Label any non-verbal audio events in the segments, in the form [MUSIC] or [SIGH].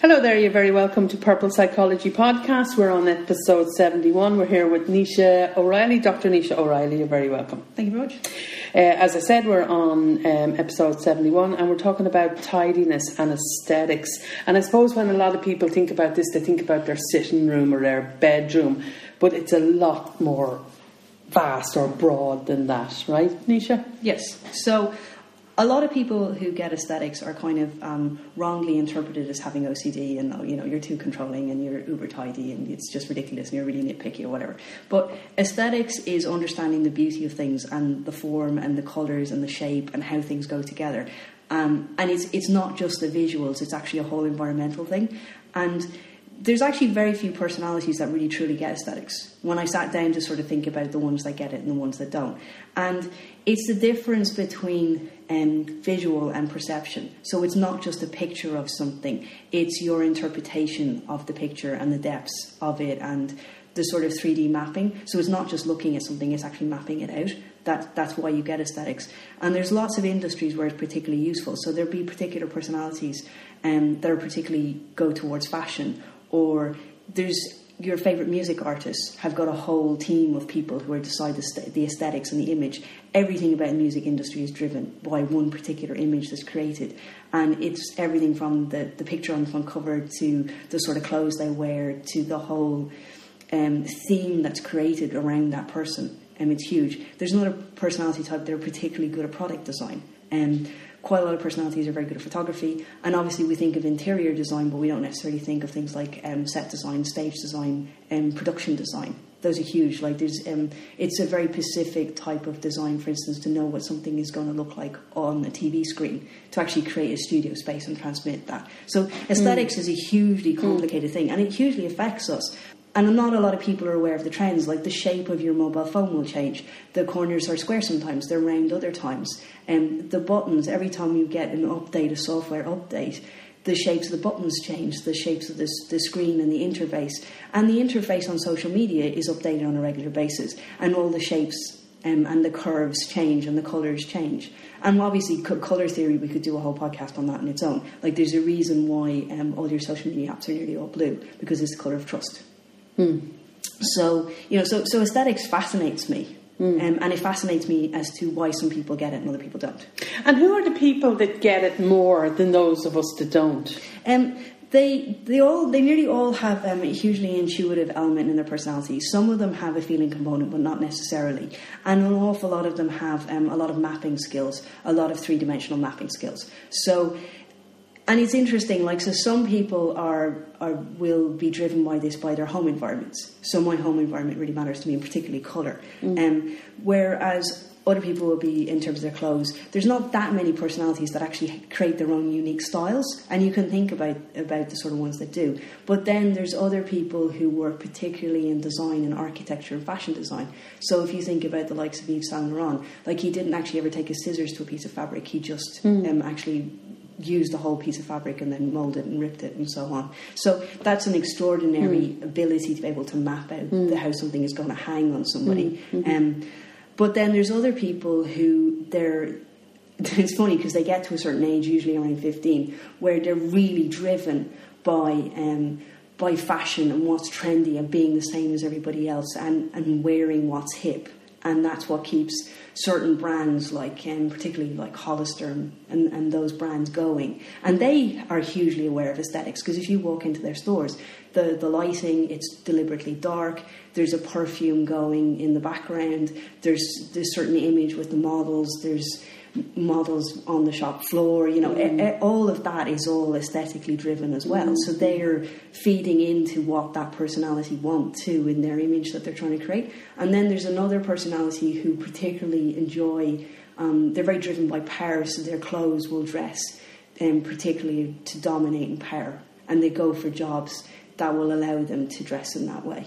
Hello there, you're very welcome to Purple Psychology Podcast. We're on episode 71. We're here with Nisha O'Reilly. Dr. Nisha O'Reilly, you're very welcome. Thank you very much. Uh, as I said, we're on um, episode 71 and we're talking about tidiness and aesthetics. And I suppose when a lot of people think about this, they think about their sitting room or their bedroom, but it's a lot more vast or broad than that, right, Nisha? Yes. So a lot of people who get aesthetics are kind of um, wrongly interpreted as having OCD and oh, you know you're too controlling and you're uber tidy and it's just ridiculous and you're really nitpicky or whatever. But aesthetics is understanding the beauty of things and the form and the colours and the shape and how things go together. Um, and it's it's not just the visuals; it's actually a whole environmental thing. And there's actually very few personalities that really truly get aesthetics. When I sat down to sort of think about the ones that get it and the ones that don't, and it's the difference between um, visual and perception. So it's not just a picture of something; it's your interpretation of the picture and the depths of it and the sort of 3D mapping. So it's not just looking at something; it's actually mapping it out. That, that's why you get aesthetics. And there's lots of industries where it's particularly useful. So there'll be particular personalities um, that are particularly go towards fashion or there's your favorite music artists have got a whole team of people who are decide the, the aesthetics and the image. Everything about the music industry is driven by one particular image that's created, and it's everything from the, the picture on the front cover to the sort of clothes they wear to the whole um, theme that's created around that person. And it's huge. There's another personality type that are particularly good at product design. And um, quite a lot of personalities are very good at photography, and obviously we think of interior design, but we don't necessarily think of things like um, set design, stage design, and um, production design. Those are huge. Like there's, um, it's a very specific type of design. For instance, to know what something is going to look like on a TV screen, to actually create a studio space and transmit that. So aesthetics mm. is a hugely complicated mm. thing, and it hugely affects us and not a lot of people are aware of the trends. Like the shape of your mobile phone will change. The corners are square sometimes; they're round other times. And um, the buttons, every time you get an update, a software update, the shapes of the buttons change, the shapes of the, the screen and the interface. And the interface on social media is updated on a regular basis, and all the shapes um, and the curves change and the colours change. And obviously, colour theory, we could do a whole podcast on that on its own. Like, there's a reason why um, all your social media apps are nearly all blue because it's the colour of trust. Mm. So you know, so so aesthetics fascinates me. Mm. Um, and it fascinates me as to why some people get it and other people don't. And who are the people that get it more than those of us that don't? Um, they they all they nearly all have um, a hugely intuitive element in their personality. Some of them have a feeling component, but not necessarily. And an awful lot of them have um, a lot of mapping skills, a lot of three dimensional mapping skills. So and it's interesting like so some people are, are will be driven by this by their home environments so my home environment really matters to me and particularly color mm. um, whereas other people will be in terms of their clothes there's not that many personalities that actually create their own unique styles and you can think about about the sort of ones that do but then there's other people who work particularly in design and architecture and fashion design so if you think about the likes of Yves Saint Laurent like he didn't actually ever take his scissors to a piece of fabric he just mm. um, actually used the whole piece of fabric and then molded and ripped it and so on. So that's an extraordinary mm. ability to be able to map out mm. the, how something is going to hang on somebody. Mm. Mm-hmm. Um, but then there's other people who they're [LAUGHS] it's funny because they get to a certain age, usually around 15, where they're really driven by um, by fashion and what's trendy and being the same as everybody else and, and wearing what's hip and that's what keeps certain brands like um, particularly like Hollister and, and those brands going. And they are hugely aware of aesthetics because if you walk into their stores the, the lighting it's deliberately dark. There's a perfume going in the background. There's this certain image with the models. There's models on the shop floor. You know, mm. all of that is all aesthetically driven as well. Mm. So they are feeding into what that personality want to in their image that they're trying to create. And then there's another personality who particularly enjoy. Um, they're very driven by power, so their clothes will dress, um, particularly to dominate in power, and they go for jobs that will allow them to dress in that way.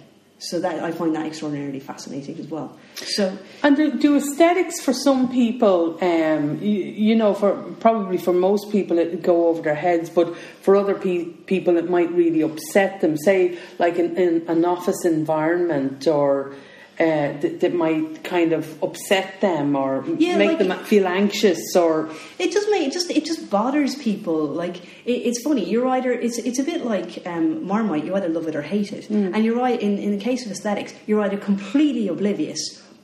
So that I find that extraordinarily fascinating as well. So and do, do aesthetics for some people, um, you, you, know, for probably for most people it go over their heads, but for other pe- people it might really upset them. Say like in, in an office environment or uh, that, that might kind of upset them or Yeah, make like- them feel anxious or It just make it just it just bothers people. Like it, it's funny. You're either it's it's a bit like um, Marmite. You either love it or hate it. And you're right. In in the case of aesthetics, you're either completely oblivious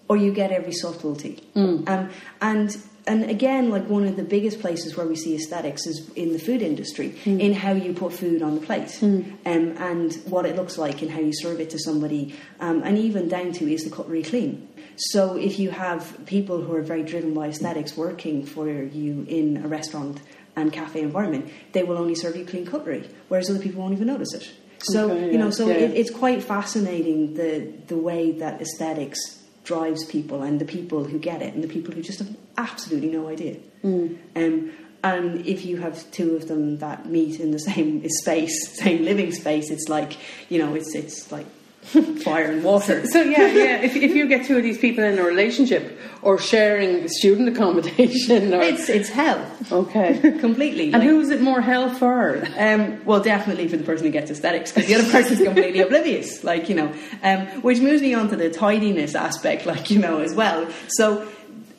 or you get every subtlety. Um, and and again, like one of the biggest places where we see aesthetics is in the food industry, in how you put food on the plate, um, and what it looks like, and how you serve it to somebody, um, and even down to is the cutlery clean. So if you have people who are very driven by aesthetics working for you in a restaurant and cafe environment, they will only serve you clean cutlery, whereas other people won't even notice it. So Okay, you know, so yeah. it, it's quite fascinating the the way that aesthetics drives people and the people who get it and the people who just have absolutely no idea. Mm. Um, and if you have two of them that meet in the same [LAUGHS] space, same living space, it's like you know, it's it's like [LAUGHS] fire and water. So yeah, yeah. If, if you get two of these people in a relationship or sharing student accommodation, or, It's it's hell okay. [LAUGHS] completely. And like- who is it more hell for? Um, well, definitely for the person who gets aesthetics, because the other person's completely oblivious. Like you know, um, which moves me on to the tidiness aspect, like you know, as well. So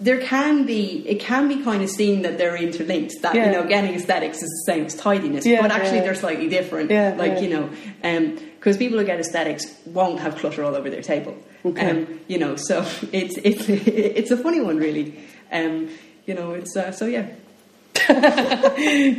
there can be, it can be kind of seen that they're interlinked. That Yeah. you know, getting aesthetics is the same as tidiness, Yeah, but actually yeah. they're slightly different. Yeah, like you know, because people who get aesthetics won't have clutter all over their table. Okay. Um, you know, so [LAUGHS] it's it's [LAUGHS] it's a funny one, really. Um, you know, it's uh, so yeah. [LAUGHS]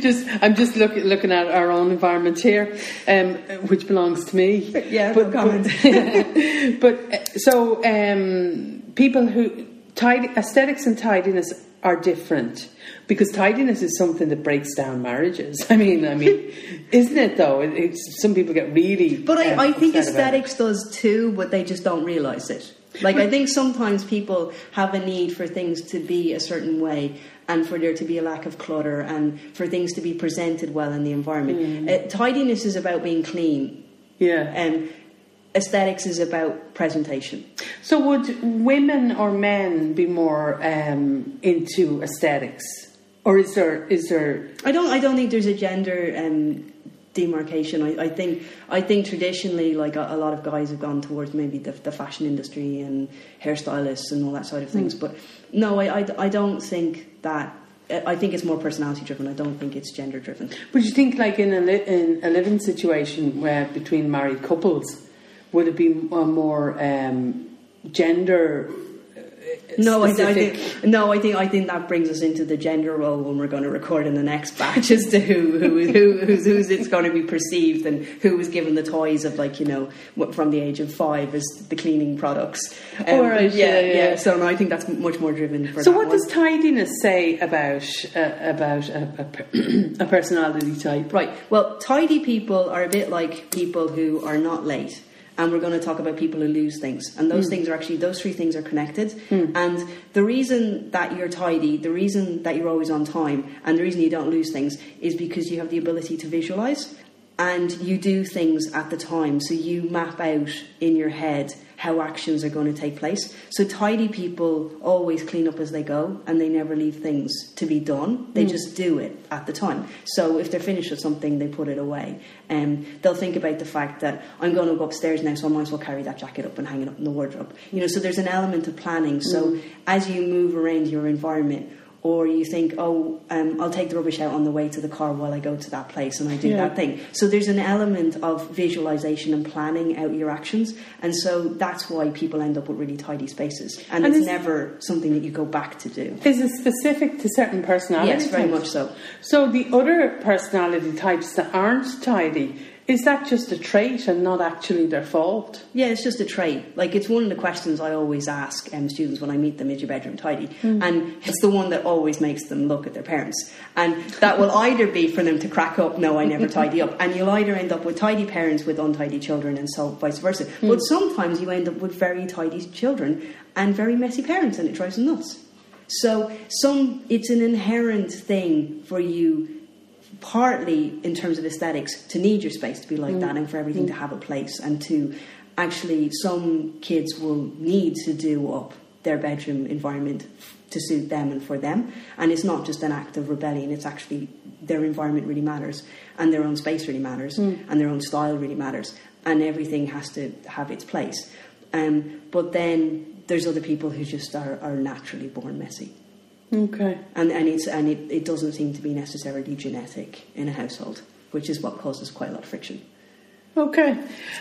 just I'm just look, looking at our own environment here, um, which belongs to me. Yeah, but no comment. but, but, uh, so um, people who tidy, aesthetics and tidiness are different because tidiness is something that breaks down marriages. [LAUGHS] I mean, I mean, [LAUGHS] isn't it though? It, it's, some people get really. But I, um, I think aesthetics does too, but they just don't realise it. Like I think sometimes people have a need for things to be a certain way, and for there to be a lack of clutter, and for things to be presented well in the environment. Uh, tidiness is about being clean, Yeah. and aesthetics is about presentation. So would women or men be more um, into aesthetics, or is there is there? I don't. I don't think there's a gender um, demarcation. I, I think. I think traditionally, like a, a lot of guys have gone towards maybe the, the fashion industry and hairstylists and all that side of things. But no, I, I, I don't think that. I think it's more personality driven. I don't think it's gender driven. Would you think like in a li- in a living situation where between married couples, would it be a more um, gender? uh, No, I, I think no. I think I think that brings us into the gender role when we're going to record in the next [LAUGHS] batch as to who who who who's, who's it's going to be perceived and who was given the toys of like you know from the age of five as the cleaning products. Um, Oh, right, yeah, yeah. So no, I think that's much more driven. For So what one. does tidiness say about uh, about a, a, [CLEARS THROAT] a personality type? Right. Well, tidy people are a bit like people who are not late. And we're going to talk about people who lose things. And those hmm. things are actually, those three things are connected. Hmm. And the reason that you're tidy, the reason that you're always on time, and the reason you don't lose things is because you have the ability to visualize and you do things at the time. So you map out in your head how actions are going to take place. So tidy people always clean up as they go and they never leave things to be done. They hmm. just do it at the time. So if they're finished with something, they put it away. And they'll think about the fact that I'm going to go upstairs now, so I might as well carry that jacket up and hang it up in the wardrobe. You know, so there's an element of planning. So hmm. as you move around your environment, or you think, oh, um, I'll take the rubbish out on the way to the car while I go to that place and I do Yeah. that thing. So there's an element of visualization and planning out your actions, and so that's why people end up with really tidy spaces, and, And it's never something that you go back to do. Is it specific to certain personalities? Yes, very much so. So the other personality types that aren't tidy, is that just a trait and not actually their fault? Yeah, it's just a trait. Like it's one of the questions I always ask um, students when I meet them: Is your bedroom tidy? And it's the one that always makes them look at their parents. And that will either be for them to crack up, "No, I never [LAUGHS] tidy up," and you'll either end up with tidy parents with untidy children, and so vice versa. But sometimes you end up with very tidy children and very messy parents, and it drives them nuts. So some, it's an inherent thing for you partly in terms of aesthetics to need your space to be like mm. that and for everything to mm. have a place and to actually some kids will need to do up their bedroom environment to suit them and for them. And it's not just an act of rebellion it's actually their environment really matters and their own space really matters mm. and their own style really matters and everything has to have its place. Um, but then there's other people who just are, are naturally born messy. Okay. And, and, it's, and it, it doesn't seem to be necessarily genetic in a household, which is what causes quite a lot of friction. Okay.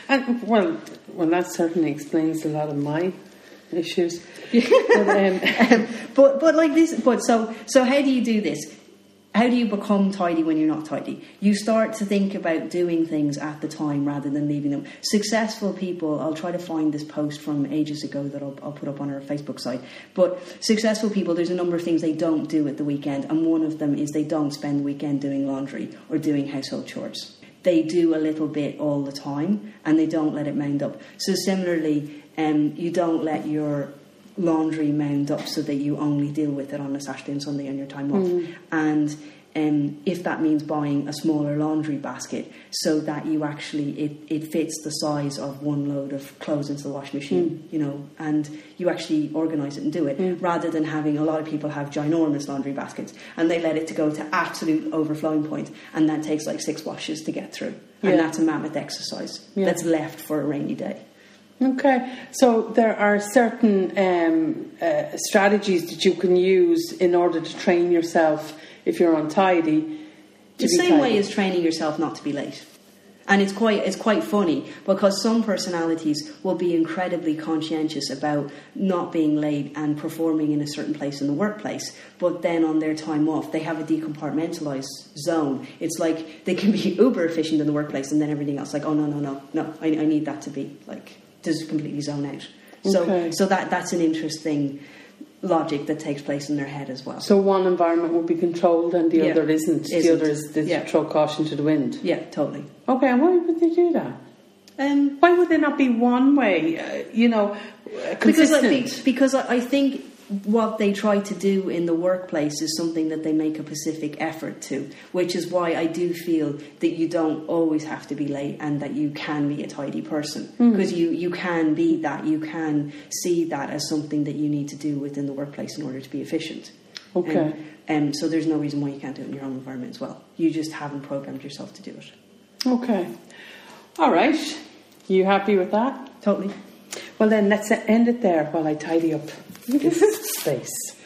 And, well, well, that certainly explains a lot of my issues. [LAUGHS] but, um, [LAUGHS] but but like this but so so how do you do this how do you become tidy when you're not tidy? You start to think about doing things at the time rather than leaving them. Successful people i'll try to find this post from ages ago that i'll, I'll put up on our facebook site. But successful people there's a number of things they don't do at the weekend and one of them is they don't spend the weekend doing laundry or doing household chores. They do a little bit all the time and they don't let it mound up. So similarly um, you don't let your laundry mound up so that you only deal with it on a Saturday and Sunday on your time off. Mm. And um, if that means buying a smaller laundry basket so that you actually it, it fits the size of one load of clothes into the washing machine, you know, and you actually organise it and do it rather than having a lot of people have ginormous laundry baskets and they let it to go to absolute overflowing point and that takes like six washes to get through. And that's a mammoth exercise Yeah. that's left for a rainy day. Okay, so there are certain um, uh, strategies that you can use in order to train yourself if you're untidy. The same way as training yourself not to be late. And it's quite it's quite funny because some personalities will be incredibly conscientious about not being late and performing in a certain place in the workplace, but then on their time off they have a decompartmentalized zone. It's like they can be [LAUGHS] uber efficient in the workplace and then everything else like oh no no no no I, I need that to be like just completely zone out. So Okay. so that that's an interesting logic that takes place in their head as well. So one environment will be controlled and the Yeah. other isn't. The Isn't. other is the Yeah. throw caution to the wind. yeah, totally. Okay, and why would they do that? Um, Why would there not be one way? Uh, you know, uh, because I think because I think what they try to do in the workplace is something that they make a specific effort to, which is why I do feel that you don't always have to be late and that you can be a tidy person because you you can be that you can see that as something that you need to do within the workplace in order to be efficient. Okay. Um, um, so there's no reason why you can't do it in your own environment as well. You just haven't programmed yourself to do it. Okay. All right. You happy with that? Totally. Well, then let's end it there while I tidy up [LAUGHS] space.